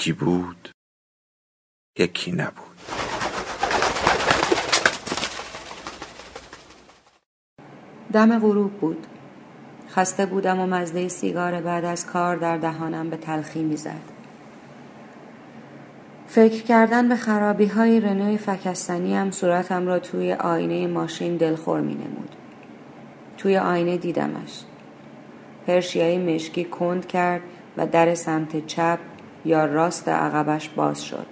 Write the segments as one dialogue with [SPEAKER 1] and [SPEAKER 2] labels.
[SPEAKER 1] یکی بود یکی نبود
[SPEAKER 2] دم غروب بود خسته بودم و مزده سیگار بعد از کار در دهانم به تلخی می‌زد فکر کردن به خرابی های رنوی فکستنی هم صورتم را توی آینه ماشین دلخور می نمود. توی آینه دیدمش. پرشیای مشکی کند کرد و در سمت چپ یا راست عقبش باز شد.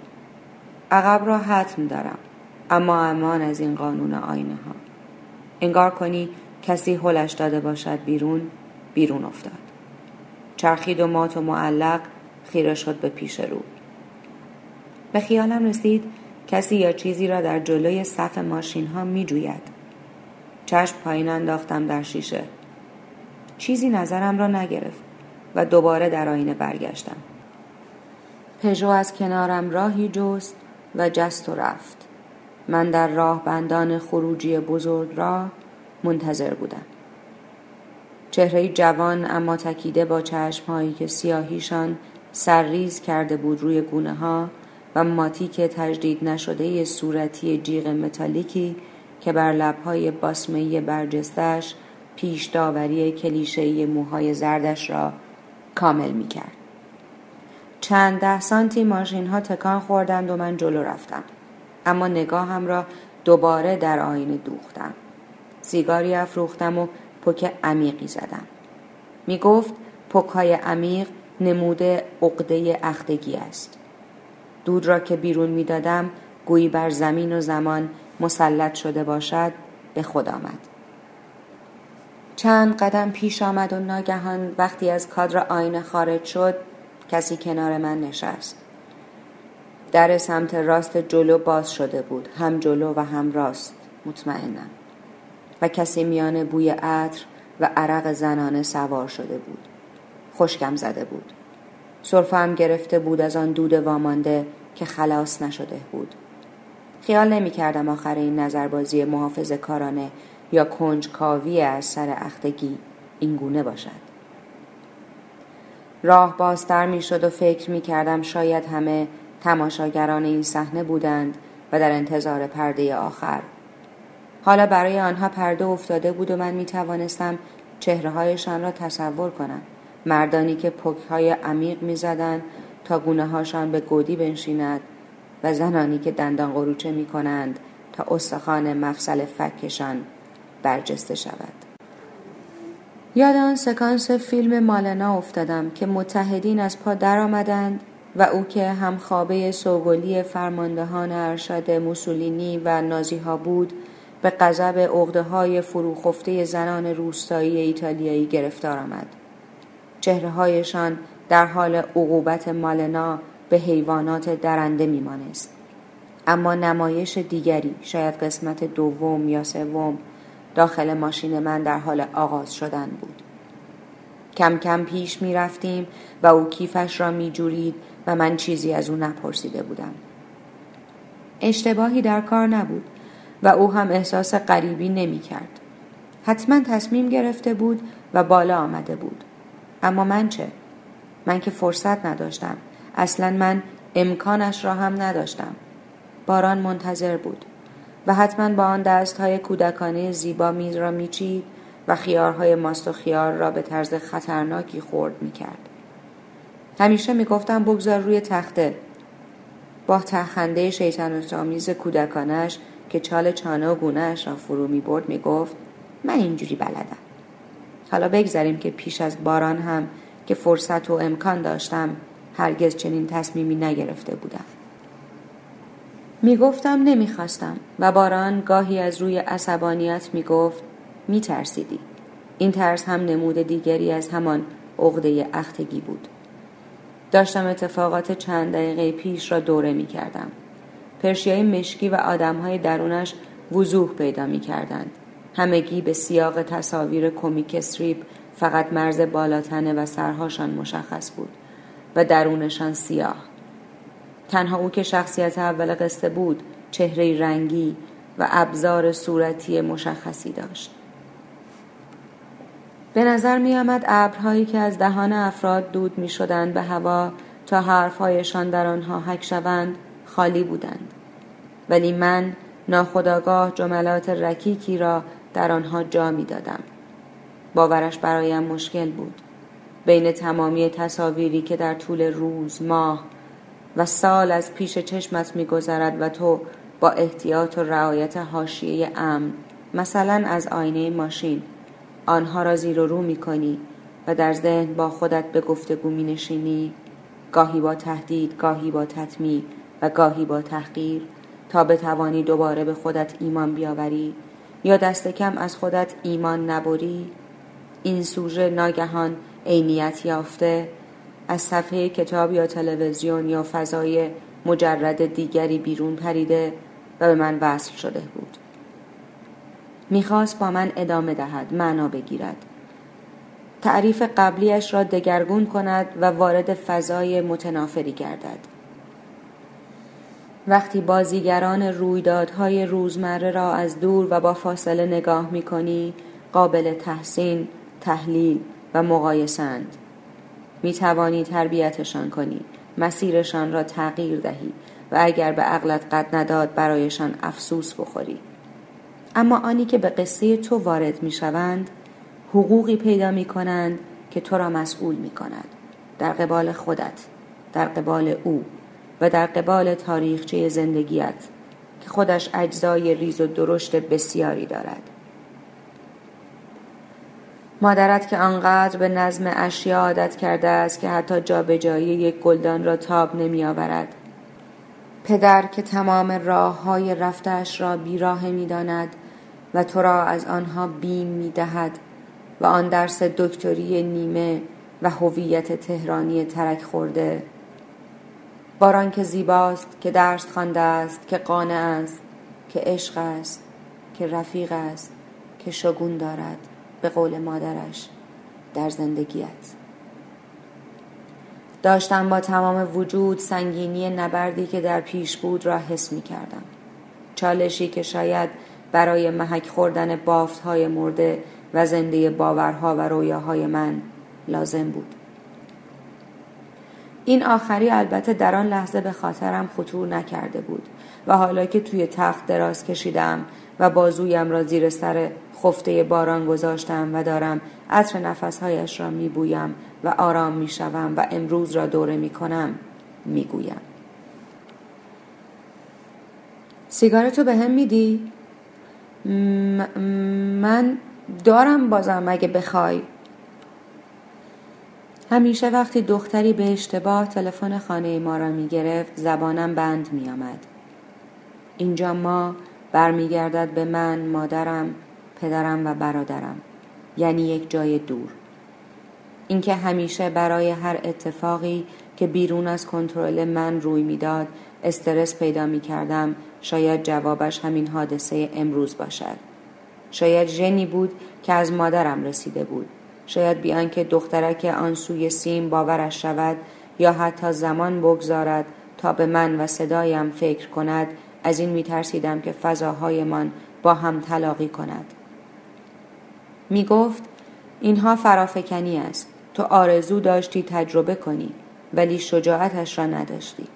[SPEAKER 2] عقب را حتم دارم اما امان از این قانون آینه ها انگار کنی کسی هلش داده باشد بیرون بیرون افتاد. چرخید و مات و معلق خیره شد به پیش رو. به خیالم رسید کسی یا چیزی را در جلوی صف ماشین ها می جوید. چشم پایین انداختم در شیشه. چیزی نظرم را نگرفت و دوباره در آینه برگشتم. پژو از کنارم راهی جست و جست و رفت من در راه بندان خروجی بزرگ راه منتظر بودم چهره جوان اما تکیده با چشمهایی که سیاهیشان سرریز کرده بود روی گونه ها و ماتیک تجدید نشده صورتی جیغ متالیکی که بر لبهای باسمه برجستش پیش داوری کلیشه موهای زردش را کامل می کرد. چند ده سانتی ماشین ها تکان خوردند و من جلو رفتم. اما نگاهم را دوباره در آینه دوختم. سیگاری افروختم و پک عمیقی زدم. می گفت پک های عمیق نموده عقده اختگی است. دود را که بیرون می دادم گویی بر زمین و زمان مسلط شده باشد به خود آمد. چند قدم پیش آمد و ناگهان وقتی از کادر آینه خارج شد کسی کنار من نشست. در سمت راست جلو باز شده بود. هم جلو و هم راست مطمئنم. و کسی میان بوی عطر و عرق زنانه سوار شده بود. خشکم زده بود. صرفم گرفته بود از آن دود وامانده که خلاص نشده بود. خیال نمی کردم آخر این نظربازی محافظ کارانه یا کنجکاوی از سر اختگی اینگونه باشد. راه بازتر می شد و فکر می کردم شاید همه تماشاگران این صحنه بودند و در انتظار پرده آخر. حالا برای آنها پرده افتاده بود و من می توانستم چهره هایشان را تصور کنم. مردانی که پک های عمیق می زدن تا گونه هاشان به گودی بنشیند و زنانی که دندان قروچه می کنند تا استخوان مفصل فکشان برجسته شود. یاد آن سکانس فیلم مالنا افتادم که متحدین از پا درآمدند و او که هم خوابه سوگلی فرماندهان ارشد موسولینی و نازی ها بود به غضب عقده های فروخفته زنان روستایی ایتالیایی گرفتار آمد. چهره هایشان در حال عقوبت مالنا به حیوانات درنده میمانست. اما نمایش دیگری شاید قسمت دوم یا سوم داخل ماشین من در حال آغاز شدن بود. کم کم پیش می رفتیم و او کیفش را می جورید و من چیزی از او نپرسیده بودم. اشتباهی در کار نبود و او هم احساس غریبی نمی کرد. حتما تصمیم گرفته بود و بالا آمده بود. اما من چه؟ من که فرصت نداشتم. اصلا من امکانش را هم نداشتم. باران منتظر بود. و حتما با آن دست های کودکانه زیبا میز را میچید و خیارهای ماست و خیار را به طرز خطرناکی خورد می‌کرد. همیشه می‌گفتم بگذار روی تخته. با تخنده شیطان آمیز کودکانش که چال چانه و گونهاش را فرو می برد می گفت من اینجوری بلدم. حالا بگذاریم که پیش از باران هم که فرصت و امکان داشتم هرگز چنین تصمیمی نگرفته بودم. می گفتم نمی خواستم و باران گاهی از روی عصبانیت می گفت می ترسیدی. این ترس هم نمود دیگری از همان عقده اختگی بود داشتم اتفاقات چند دقیقه پیش را دوره می کردم پرشیای مشکی و آدمهای درونش وضوح پیدا می کردند. همگی به سیاق تصاویر کمیک استریپ فقط مرز بالاتنه و سرهاشان مشخص بود و درونشان سیاه تنها او که شخصیت اول قصه بود چهره رنگی و ابزار صورتی مشخصی داشت. به نظر می آمد ابرهایی که از دهان افراد دود می شدند به هوا تا حرفهایشان در آنها حک شوند خالی بودند. ولی من ناخداگاه جملات رکیکی را در آنها جا می دادم. باورش برایم مشکل بود. بین تمامی تصاویری که در طول روز ماه و سال از پیش چشمت میگذرد و تو با احتیاط و رعایت حاشیه امن مثلا از آینه ماشین آنها را زیر و رو می کنی و در ذهن با خودت به گفتگو می نشینی گاهی با تهدید گاهی با تطمیع و گاهی با تحقیر تا بتوانی دوباره به خودت ایمان بیاوری یا دست کم از خودت ایمان نبری. این سوژه ناگهان عینیت یافته از صفحه کتاب یا تلویزیون یا فضای مجرد دیگری بیرون پریده و به من وصل شده بود. می‌خواست با من ادامه دهد معنا بگیرد. تعریف قبلیش را دگرگون کند و وارد فضای متنافری گردد. وقتی بازیگران رویدادهای روزمره را از دور و با فاصله نگاه می کنی قابل تحسین، تحلیل و مقایسند می توانی تربیتشان کنی. مسیرشان را تغییر دهی و اگر به عقلت قد نداد برایشان افسوس بخوری. اما آنی که به قصه تو وارد می شوند حقوقی پیدا می کنند که تو را مسئول می کند در قبال خودت در قبال او و در قبال تاریخچه زندگیت که خودش اجزای ریز و درشت بسیاری دارد. مادرت که آنقدر به نظم اشیا عادت کرده است که حتی جابجایی یک گلدان را تاب نمی آورد. پدر که تمام راه های رفتش را بیراه می داند و تو را از آنها بیم می دهد و آن درس دکتری نیمه و هویت تهرانی ترک خورده باران که زیباست که درس خوانده است که قانع است که عشق است که رفیق است که شگون دارد به قول مادرش در زندگیت. داشتم با تمام وجود سنگینی نبردی که در پیش بود را حس می کردم. چالشی که شاید برای محک خوردن بافت های مرده و زنده باورها و رویاهای من لازم بود. این آخری البته در آن لحظه به خاطرم خطور نکرده بود و حالا که توی تخت دراز کشیدم و بازویم را زیر سر خفته باران گذاشتم و دارم عطر نفسهایش را میبویم و آرام می‌شوم و امروز را دوره می‌کنم می‌گویم سیگارتو به هم میدی؟ من دارم بازم اگه بخوای همیشه وقتی دختری به اشتباه تلفن خانه ما را می گرفت زبانم بند می آمد. اینجا ما برمیگردد به من مادرم پدرم و برادرم یعنی یک جای دور. اینکه همیشه برای هر اتفاقی که بیرون از کنترل من روی می‌داد استرس پیدا می کردم شاید جوابش همین حادثه امروز باشد. شاید ژنی بود که از مادرم رسیده بود. شاید بیان که دخترک آن سوی سیم باورش شود یا حتی زمان بگذارد تا به من و صدایم فکر کند از این می ترسیدم که فضاهایمان با هم تلاقی کند می گفت اینها فرافکنی است. تو آرزو داشتی تجربه کنی ولی شجاعتش را نداشتی.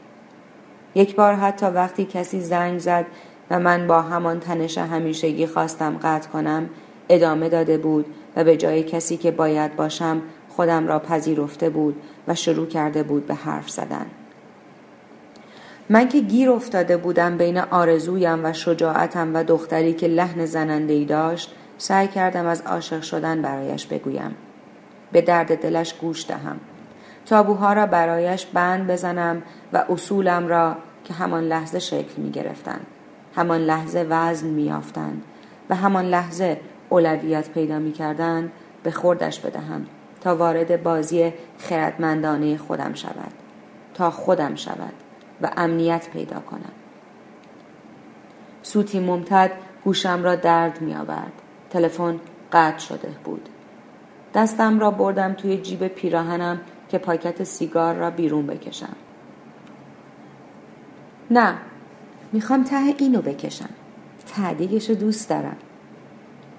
[SPEAKER 2] یک بار حتی وقتی کسی زنگ زد و من با همان تنش همیشگی خواستم قطع کنم ادامه داده بود و به جای کسی که باید باشم خودم را پذیرفته بود و شروع کرده بود به حرف زدن. من که گیر افتاده بودم بین آرزویم و شجاعتم و دختری که لحن زننده ای داشت سعی کردم از عاشق شدن برایش بگویم. به درد دلش گوش دهم. تابوها را برایش بند بزنم و اصولم را که همان لحظه شکل می گرفتن. همان لحظه وزن می و همان لحظه اولویت پیدا می کردن به خوردش بدهم تا وارد بازی خردمندانه خودم شود. تا خودم شود. و امنیت پیدا کنم. سوتی ممتد گوشم را درد می آورد. تلفن قطع شده بود. دستم را بردم توی جیب پیراهنم که پاکت سیگار را بیرون بکشم. نه می‌خوام ته اینو بکشم. تعدیگش رو دوست دارم.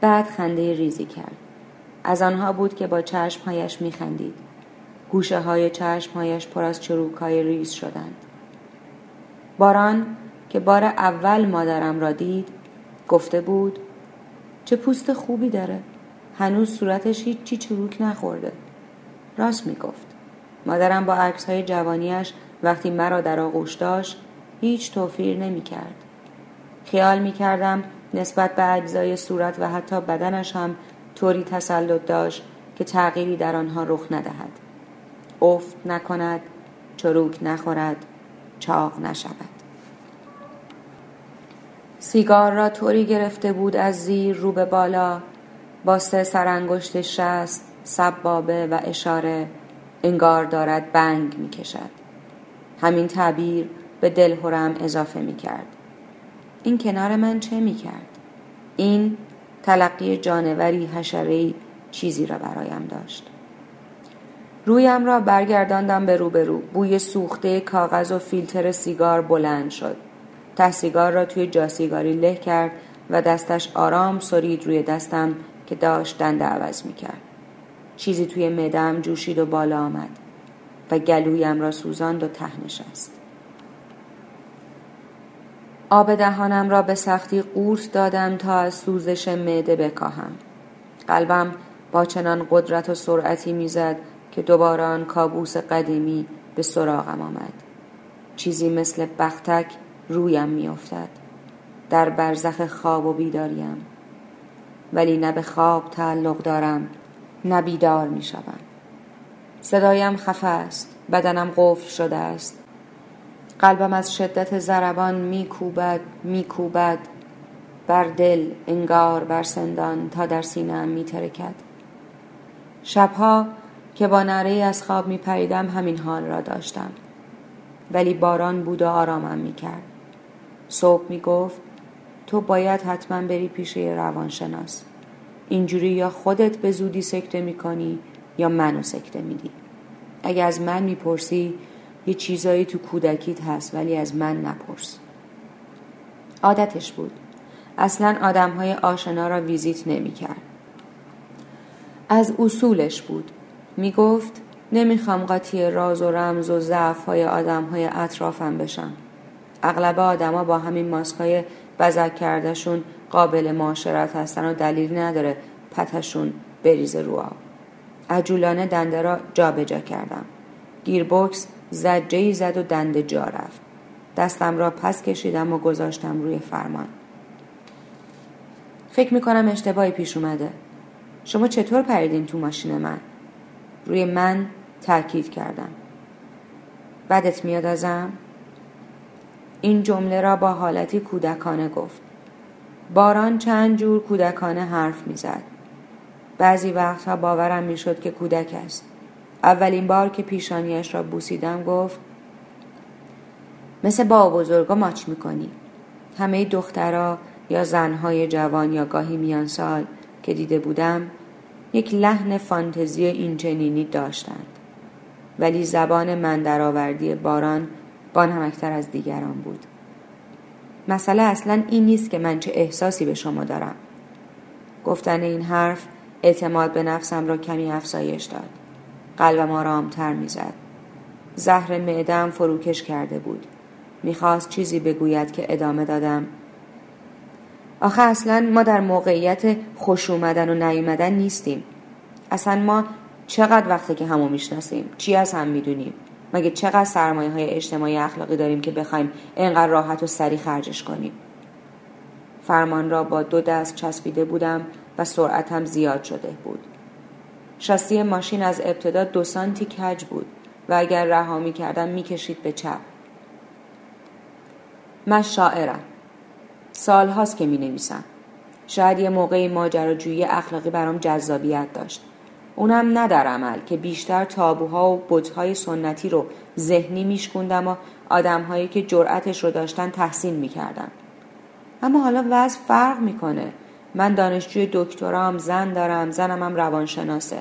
[SPEAKER 2] بعد خنده ریزی کرد. از آنها بود که با چشمهایش میخندید. گوشه های چشمهایش پر از چروک های ریز شدند. باران که بار اول مادرم را دید گفته بود چه پوست خوبی داره هنوز صورتش هیچی چروک نخورده راست می‌گفت مادرم با عکس های جوانیش وقتی مرا در آغوش داشت هیچ توفیر نمی کرد. خیال می کردم نسبت به اجزای صورت و حتی بدنش هم طوری تسلط داشت که تغییری در آنها رخ ندهد. افت نکند، چروک نخورد، چاق نشود. سیگار را طوری گرفته بود از زیر رو به بالا با سه سرانگشت شست سبابه و اشاره انگار دارد بنگ می کشد. همین تعبیر به دلهورم اضافه می کرد. این کنار من چه می کرد؟ این تلقی جانوری حشرهی چیزی را برایم داشت. رویم را برگرداندم به روبرو بوی سوخته کاغذ و فیلتر سیگار بلند شد ته سیگار را توی جاسیگاری له کرد و دستش آرام سرید روی دستم که داشت دنده عوض می کرد. چیزی توی مدم جوشید و بالا آمد و گلویم را سوزاند و ته نشست. آب دهانم را به سختی قورت دادم تا از سوزش معده بکاهم. قلبم با چنان قدرت و سرعتی می‌زد که دوباره آن کابوس قدیمی به سراغم آمد. چیزی مثل بختک رویم میافتد. در برزخ خواب و بیداریم. ولی نه به خواب تعلق دارم نه بیدار می. صدایم خفه است بدنم قفل شده است. قلبم از شدت ضربان میکوبد میکوبد. بر دل انگار بر سندان تا در سینهام میترکد. شبها که با نره از خواب میپریدم همین حال را داشتم. ولی باران بود و آرامم می‌کرد. صبح می‌گفت تو باید حتما بری پیش یه روانشناس. اینجوری یا خودت به زودی سکته می‌کنی یا منو سکته میدی. اگه از من می‌پرسی یه چیزایی تو کودکیت هست ولی از من نپرس. عادتش بود. اصلا آدم های آشنا را ویزیت نمی‌کرد. از اصولش بود. می‌گفت نمی‌خوام قاطی راز و رمز و ضعف های آدم های اطرافم بشم اغلب آدما با همین ماسک های بزک کردهشون قابل معاشرت هستن و دلیل نداره پتشون بریزه رو آب. عجولانه دنده را جابجا جا کردم. گیربکس زجه زد و دنده جا رفت. دستم را پس کشیدم و گذاشتم روی فرمان. فکر می‌کنم اشتباهی پیش اومده. شما چطور پریدین تو ماشین من؟ روی من تاکید کردم. بدت میاد ازم؟ این جمله را با حالتی کودکانه گفت. باران چند جور کودکانه حرف می‌زد. بعضی وقتها باورم می‌شد که کودک است. اولین بار که پیشانیش را بوسیدم گفت مثل با بزرگا ماچ می‌کنی. همه دخترها یا زنهای جوان یا گاهی میان سال که دیده بودم یک لحن فانتزی اینچنینی داشتند. ولی زبان من درآوردی باران بانمکتر از دیگران بود. مسئله اصلا این نیست که من چه احساسی به شما دارم. گفتن این حرف اعتماد به نفسم را کمی افزایش داد. قلبم آرامتر می‌زد. زهر معدم فروکش کرده بود. می‌خواست چیزی بگوید که ادامه دادم. آخه اصلا ما در موقعیت خوش اومدن و نیومدن نیستیم. اصلا ما چقدر وقته که همو می‌شناسیم؟ چی از هم می‌دونیم؟ مگه چقدر سرمایه های اجتماعی اخلاقی داریم که بخوایم اینقدر راحت و سریع خرجش کنیم؟ فرمان را با دو دست چسبیده بودم و سرعتم زیاد شده بود. شاسی ماشین از ابتدا دو سانتی کج بود و اگر رها می کردم می به چپ. من شاعرم. سال هاست که می نویسم شاید یه موقعی ماجراجویی اخلاقی برام جذابیت داشت. اونم نه در عمل که بیشتر تابوها و بتهای سنتی رو ذهنی میشکوندم و آدمهایی که جرأتش رو داشتن تحسین می‌کردم اما حالا وضع فرق می‌کنه. من دانشجوی دکترام زن دارم زنم هم روانشناسه.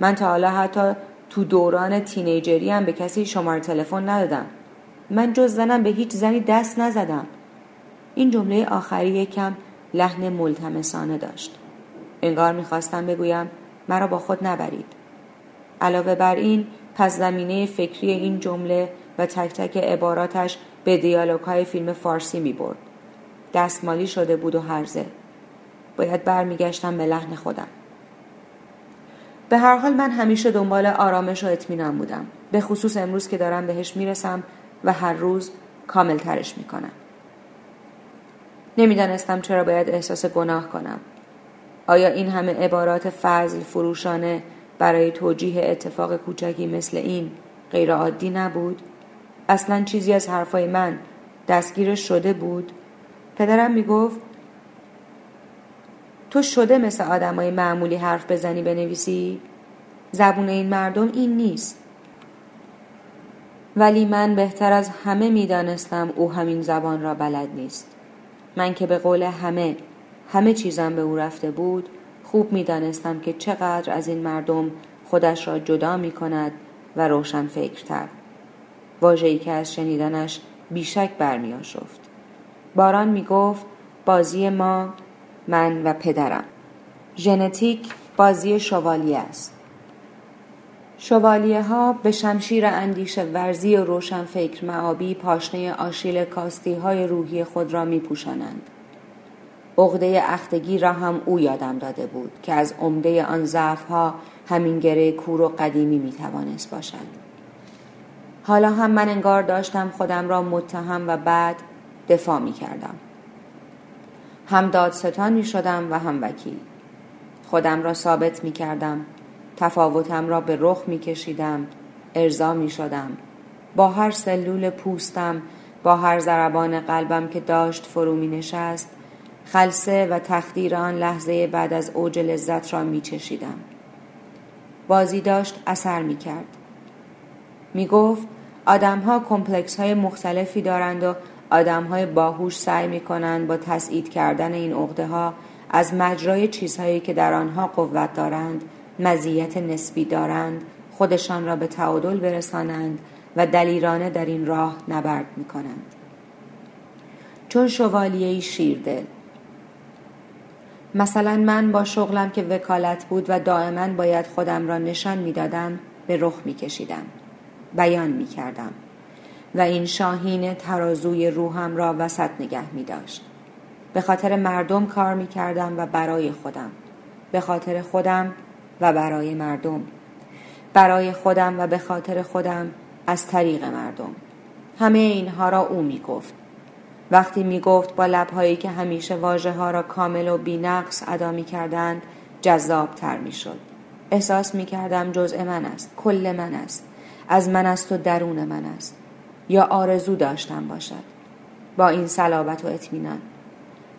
[SPEAKER 2] من تا حالا حتی تو دوران تینیجری هم به کسی شماره تلفن ندادم. من جز زنم به هیچ زنی دست نزدم. این جمله آخری یکم لحن ملتمسانه داشت انگار می‌خواستم بگویم مرا با خود نبرید علاوه بر این پس زمینه فکری این جمله و تک تک عباراتش به دیالوگ های فیلم فارسی می برد. دستمالی شده بود و هرزه. باید برمیگشتم به لحن خودم. به هر حال من همیشه دنبال آرامش و اطمینان بودم. به خصوص امروز که دارم بهش می‌رسم و هر روز کامل ترش می‌کنم. نمی‌دانستم چرا باید احساس گناه کنم. آیا این همه عبارات فضل فروشانه برای توجیه اتفاق کوچکی مثل این غیر عادی نبود؟ اصلا چیزی از حرفای من دستگیرش شده بود؟ پدرم می‌گفت تو شده مثل آدمای معمولی حرف بزنی بنویسی؟ زبون این مردم این نیست. ولی من بهتر از همه می‌دانستم او همین زبان را بلد نیست. من که به قول همه همه چیزم به او رفته بود خوب می‌دانستم که چقدر از این مردم خودش را جدا می کند و روشن فکرتر. واجهی که از شنیدنش بیشک برمی آشفت. باران می گفت بازی ما من و پدرم. ژنتیک بازی شوالیه است. شوالیه ها به شمشیر اندیشه ورزی و روشن فکر معابی پاشنه آشیل کاستی های روحی خود را می پوشانند. عقده اختگی را هم او یادم داده بود که از عمده آن ضعف ها همین گره کور و قدیمی می توانست باشد. حالا هم من انگار داشتم خودم را متهم و بعد دفاع می کردم. هم دادستان می شدم و هم وکیل. خودم را ثابت می کردم. تفاوتم را به رخ می کشیدم. ارضا می شدم. با هر سلول پوستم با هر ضربان قلبم که داشت فرو می نشست خلصه و تخدیر آن لحظه بعد از اوج لذت را می چشیدم. بازی داشت اثر می کرد. می گفت آدم ها کمپلکس های مختلفی دارند و آدم های باهوش سعی می کنند با تسعید کردن این عقده ها از مجرای چیزهایی که در آنها قوت دارند مزیت نسبی دارند خودشان را به تعادل برسانند و دلیرانه در این راه نبرد می کنند. چون شوالیه شیردل مثلا من با شغلم که وکالت بود و دائما باید خودم را نشان می‌دادم به رخ میکشیدم بیان می‌کردم و این شاهین ترازوی روحم را وسط نگه می داشت. به خاطر مردم کار می کردم و برای خودم. به خاطر خودم و برای مردم. برای خودم و به خاطر خودم از طریق مردم. همه اینها را او می گفت. وقتی می گفت با لبهایی که همیشه واجه ها را کامل و بینقص ادا می کردند جذاب تر می شد. احساس می کردم جزء من است. کل من است. از من است و درون من است. یا آرزو داشتم باشد. با این صلابت و اطمینان.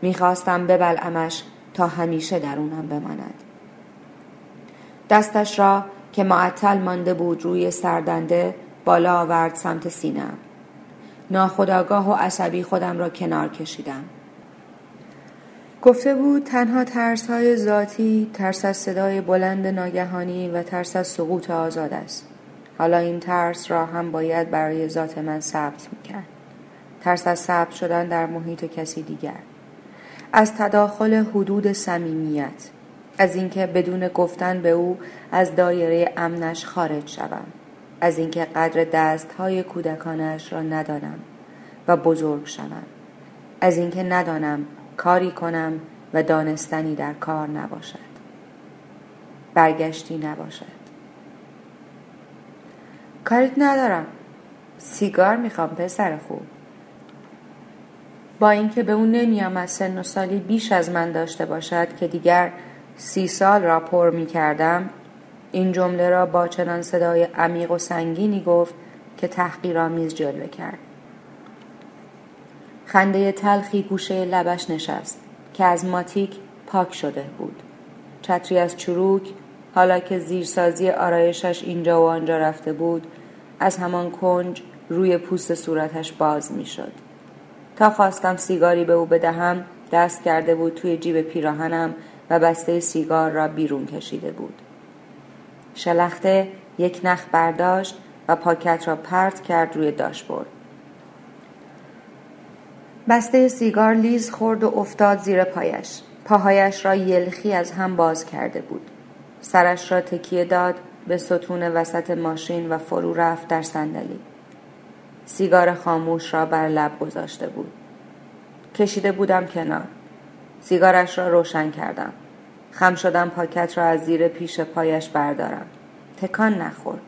[SPEAKER 2] می‌خواستم ببلعمش تا همیشه درونم بماند. دستش را که معطل مانده بود روی سردنده بالا آورد سمت سینم. ناخداگاه و عصبی خودم را کنار کشیدم. گفته بود تنها ترس های ذاتی ترس از صدای بلند ناگهانی و ترس از سقوط آزاد است. حالا این ترس را هم باید برای ذات من ثبت می‌کرد. ترس از ثبت شدن در محیط کسی دیگر. از تداخل حدود صمیمیت از اینکه بدون گفتن به او از دایره امنش خارج شوم از اینکه قدر دستهای کودکانش را ندانم و بزرگ شوم از اینکه ندانم کاری کنم و دانستنی در کار نباشد. برگشتی نباشد. کاریت ندارم. سیگار می‌خوام پسر خوب. با اینکه به اون نمیآمد سن و سالی بیش از من داشته باشد که دیگر سی سال را پر می کردم. این جمله را با چنان صدای عمیق و سنگینی گفت که تحقیرآمیز جلوه کرد. خنده تلخی گوشه لبش نشست که از ماتیک پاک شده بود. چتری از چروک حالا که زیرسازی آرایشش اینجا و آنجا رفته بود از همان کنج روی پوست صورتش باز می‌شد. تا خواستم سیگاری به او بدهم دست کرده بود توی جیب پیراهنم و بسته سیگار را بیرون کشیده بود. شلخته یک نخ برداشت و پاکت را پرت کرد روی داشبورد. بسته سیگار لیز خورد و افتاد زیر پایش. پاهایش را یلخی از هم باز کرده بود. سرش را تکیه داد به ستون وسط ماشین و فرو رفت در صندلی. سیگار خاموش را بر لب گذاشته بود. کشیده بودم کنار. سیگارش را روشن کردم. خم شدم پاکت را از زیر پیش پایش بردارم. تکان نخورد.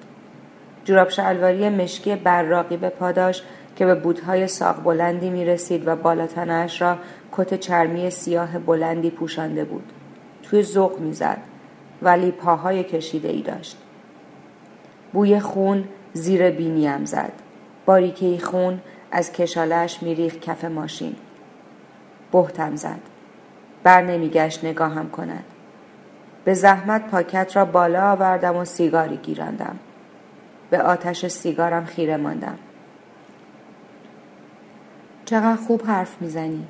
[SPEAKER 2] جوراب شلواری مشکی براقی به پاداش که به بودهای ساق بلندی می رسید و بالاتنش را کت چرمی سیاه بلندی پوشانده بود. توی ذوق می‌زد ولی پاهای کشیده ای داشت. بوی خون زیر بینیم زد. باریکه خون از کشالش میریخ کف ماشین. بهتم زد. بر نمیگشت نگاهم کند. به زحمت پاکت را بالا آوردم و سیگاری گیراندم. به آتش سیگارم خیره ماندم. چقدر خوب حرف می‌زنی.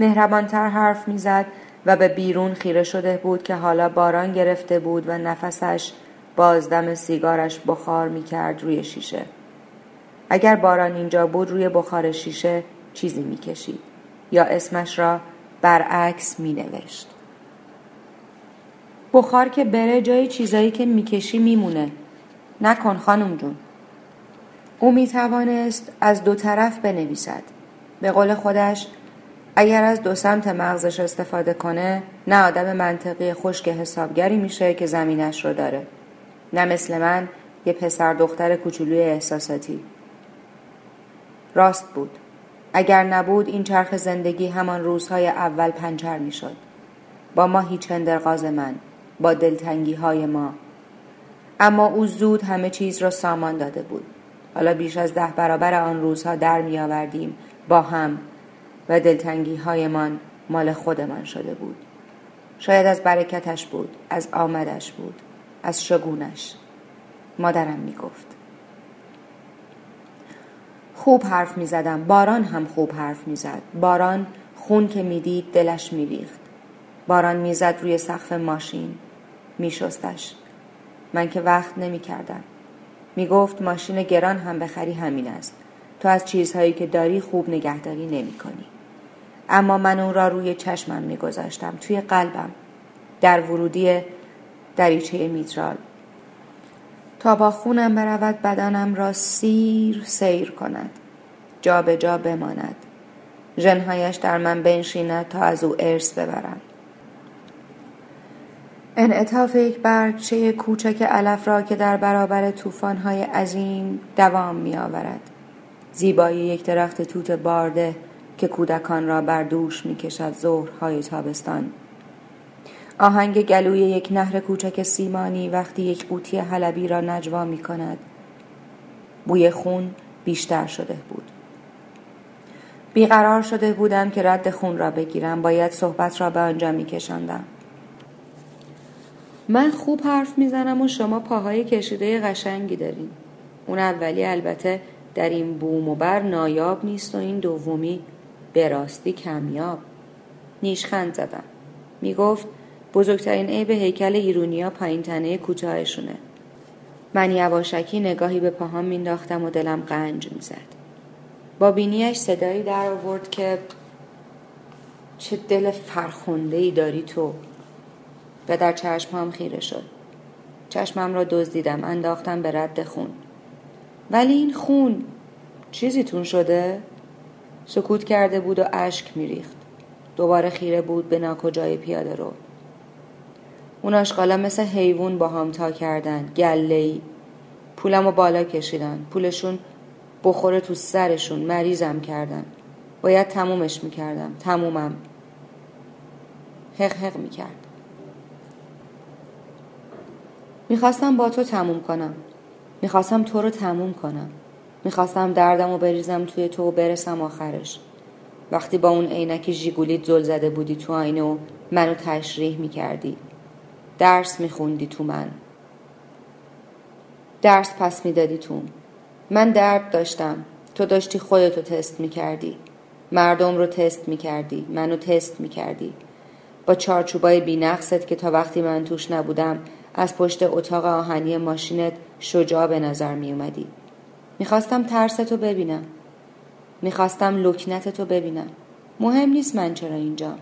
[SPEAKER 2] مهربانتر حرف می‌زد و به بیرون خیره شده بود که حالا باران گرفته بود و نفسش بازدم سیگارش بخار می‌کرد روی شیشه. اگر باران اینجا بود روی بخار شیشه چیزی می‌کشید یا اسمش را برعکس مینوشت. بخار که بره جای چیزایی که می‌کشی میمونه. نکن خانم جون. او می توانست از دو طرف بنویسد. به قول خودش اگر از دو سمت مغزش استفاده کنه نه آدم منطقی خشک حسابگری میشه که زمینش رو داره. نه مثل من یه پسر دختر کوچولوی احساساتی. راست بود. اگر نبود این چرخ زندگی همان روزهای اول پنچر می‌شد. با ما هیچ هندرغاز من. با دلتنگی های ما. اما او زود همه چیز را سامان داده بود. حالا بیش از ده برابر آن روزها در می آوردیم با هم و دلتنگی هایمان مال خودمان شده بود. شاید از برکتش بود، از آمدش بود، از شگونش. مادرم می گفت. خوب حرف می زدم. باران هم خوب حرف می زد. باران خون که می دید دلش می ریخت. باران می زد روی سقف ماشین. می شستش. من که وقت نمی کردم. می گفت ماشین گران هم بخری همین است. تو از چیزهایی که داری خوب نگهداری نمی کنی. اما من اون را روی چشمم می گذاشتم. توی قلبم. در ورودی دریچه میترال. تا با خونم برود بدنم را سیر سیر کند. جا به جا بماند. ژنهایش در من بنشیند تا از او ارث ببرم. انعطاف یک برگچه کوچک علف را که در برابر طوفان‌های عظیم دوام می آورد. زیبایی یک درخت توت بارده که کودکان را بر دوش می کشد ظهرهای تابستان. آهنگ گلوی یک نهر کوچک سیمانی وقتی یک قوطی حلبی را نجوا می کند. بوی خون بیشتر شده بود. بیقرار شده بودم که رد خون را بگیرم باید صحبت را به آنجا می کشندم. من خوب حرف می‌زنم و شما پاهای کشیده قشنگی دارین اون اولی البته در این بوم و بر نایاب نیست و این دومی به راستی کمیاب نیشخند زدم می‌گفت بزرگترین عیب هیکل ایرونیا پایین تنه کوتاهشونه. من یواشکی نگاهی به پاهام مینداختم و دلم قنج می‌زد. با بینیش صدایی در آورد که چه دل فرخنده ای داری تو. و در چشمام خیره شد. چشمم را دزدیدم انداختم به رد خون. ولی این خون چیزیتون شده؟ سکوت کرده بود و اشک میریخت. دوباره خیره بود به ناکجای پیاده رو. اون آشقالا مثل حیوان با هم تا کردن گله پولم رو بالا کشیدن. پولشون بخوره تو سرشون مریضم کردن. باید تمومش می‌کردم. تمومم. حق حق می‌کرد. می‌خواستم با تو تموم کنم. می‌خواستم تو رو تموم کنم. می‌خواستم دردم و بریزم توی تو و برسم آخرش. وقتی با اون عینک ژیگولیت زل زده بودی تو آینه و منو تشریح می‌کردی. درس میخوندی تو من. درس پس می‌دادی تو. من درد داشتم. تو داشتی خودتو تست می‌کردی. مردم رو تست می‌کردی. منو تست می‌کردی. با چارچوبای بینقصت که تا وقتی من توش نبودم از پشت اتاق آهنی ماشینت شجاع به نظر میومدی. می‌خواستم ترستو ببینم. می‌خواستم لکنتتو ببینم. مهم نیست من چرا اینجام.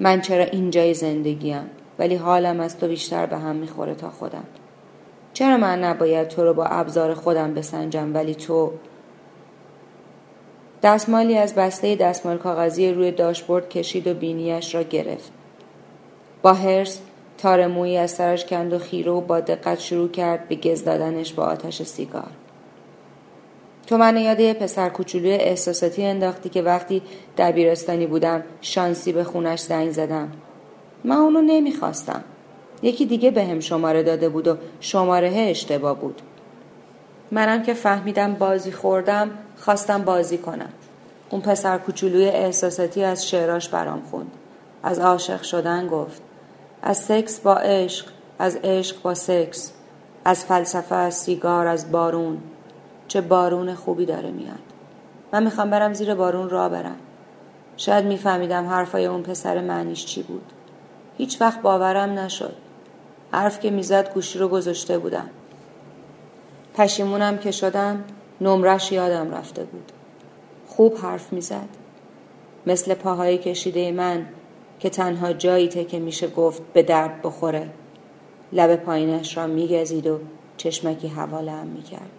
[SPEAKER 2] من چرا اینجای زندگیم. ولی حالم از تو بیشتر به هم می‌خوره تا خودم. چرا من نباید تو رو با ابزار خودم بسنجم ولی تو؟ دستمالی از بسته دستمال کاغذی روی داشبورد کشید و بینیش را گرفت. با هرس تار مویی از سرش کند و خیره و با دقت شروع کرد به گز دادنش با آتش سیگار. تو من یاد پسر کوچولوی احساساتی انداختی که وقتی دبیرستانی بودم شانسی به خونش زنگ زدم. من اونو نمی‌خواستم. یکی دیگه به هم شماره داده بود و شماره اشتباه بود. منم که فهمیدم بازی خوردم خواستم بازی کنم. اون پسر کوچولوی احساساتی از شعراش برام خوند. از عاشق شدن گفت از سکس با عشق از عشق با سکس از فلسفه از سیگار از بارون. چه بارون خوبی داره میاد. من می‌خوام برم زیر بارون را برم. شاید میفهمیدم حرفای اون پسر معنیش چی بود. هیچ وقت باورم نشد. حرف که می‌زد گوشی رو گذاشته بودم. پشیمونم که شدم نمرش یادم رفته بود. خوب حرف می‌زد. مثل پاهای کشیده من که تنها جایی که میشه گفت به درد بخوره. لب پایینش را میگزید و چشمکی حواله هم می‌کرد.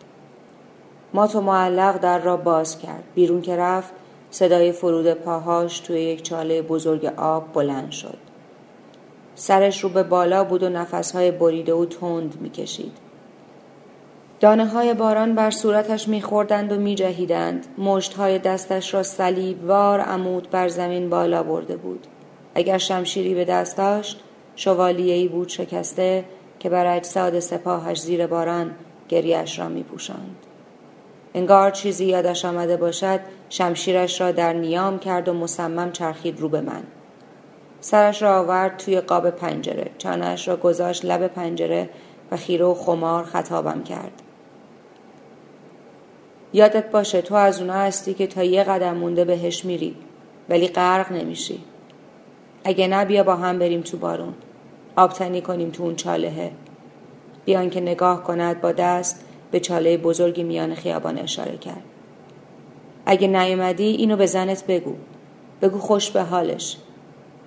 [SPEAKER 2] ما تو معلق در را باز کرد. بیرون که رفت صدای فرود پاهاش توی یک چاله بزرگ آب بلند شد. سرش رو به بالا بود و نفسهای بریده و تند می‌کشید. دانه های باران بر صورتش میخوردند و میجهیدند. مشت های دستش را وار عمود بر زمین بالا برده بود. اگر شمشیری به دست داشت شوالیهای بود شکسته که بر اجساد سپاهش زیر باران گریش را میپوشاند. انگار چیزی یادش آمده باشد شمشیرش را در نیام کرد و مصمم چرخید رو به من. سرش را آورد توی قاب پنجره. چانهش را گذاشت لب پنجره و خیره و خمار خطابم کرد. یادت باشه تو از اونا هستی که تا یه قدم مونده بهش میری ولی غرق نمیشی. اگه نه بیا با هم بریم تو بارون. آبتنی کنیم تو اون چالهه. بیان که نگاه کند با دست به چاله بزرگی میان خیابان اشاره کرد. اگه نیومدی اینو به زنت بگو. بگو خوش به حالش.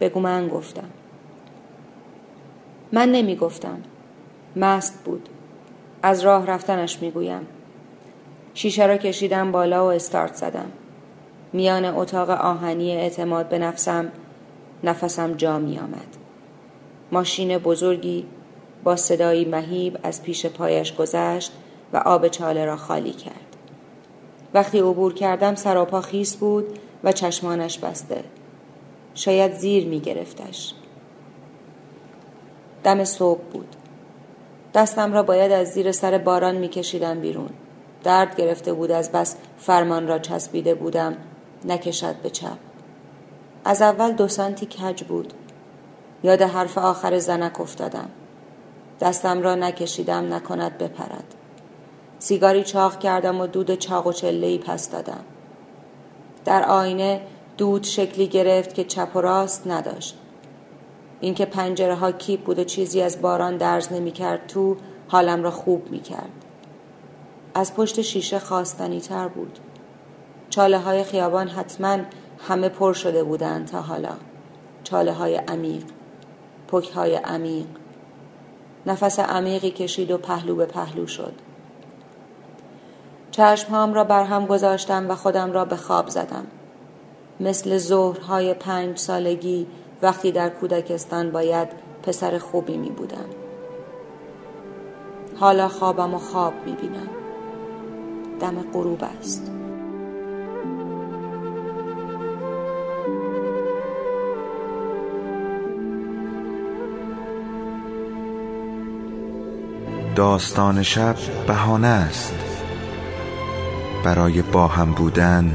[SPEAKER 2] بگو من گفتم من نمی‌گفتم مست بود از راه رفتنش می‌گویم شیشه را کشیدم بالا و استارت زدم میان اتاق آهنی اعتماد به نفسم نفسم جا می آمد. ماشین بزرگی با صدایی مهیب از پیش پایش گذشت و آب چاله را خالی کرد. وقتی عبور کردم سراپا خیس بود و چشمانش بسته. شاید زیر می گرفتش. دم صبح بود. دستم را باید از زیر سر باران می کشیدم بیرون. درد گرفته بود از بس فرمان را چسبیده بودم نکشد به چپ. از اول دو سانتی کج بود یاد حرف آخر زنک افتادم دستم را نکشیدم نکند بپرد سیگاری چاق کردم و دود چاق و چلهی پس دادم در آینه دود شکلی گرفت که چپ و راست نداشت. اینکه پنجره ها کیپ بود و چیزی از باران درز نمی کرد تو حالم را خوب می کرد. از پشت شیشه خواستنی تر بود. چاله های خیابان حتما همه پر شده بودند تا حالا. چاله های عمیق پک های عمیق. نفس عمیقی کشید و پهلو به پهلو شد. چشمهام را بر هم گذاشتم و خودم را به خواب زدم. مثل ظهرهای پنج سالگی وقتی در کودکستان باید پسر خوبی می بودم. حالا خوابم و خواب می بینم. دم غروب است.
[SPEAKER 1] داستان شب بهانه است. برای با هم بودن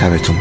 [SPEAKER 1] شبتون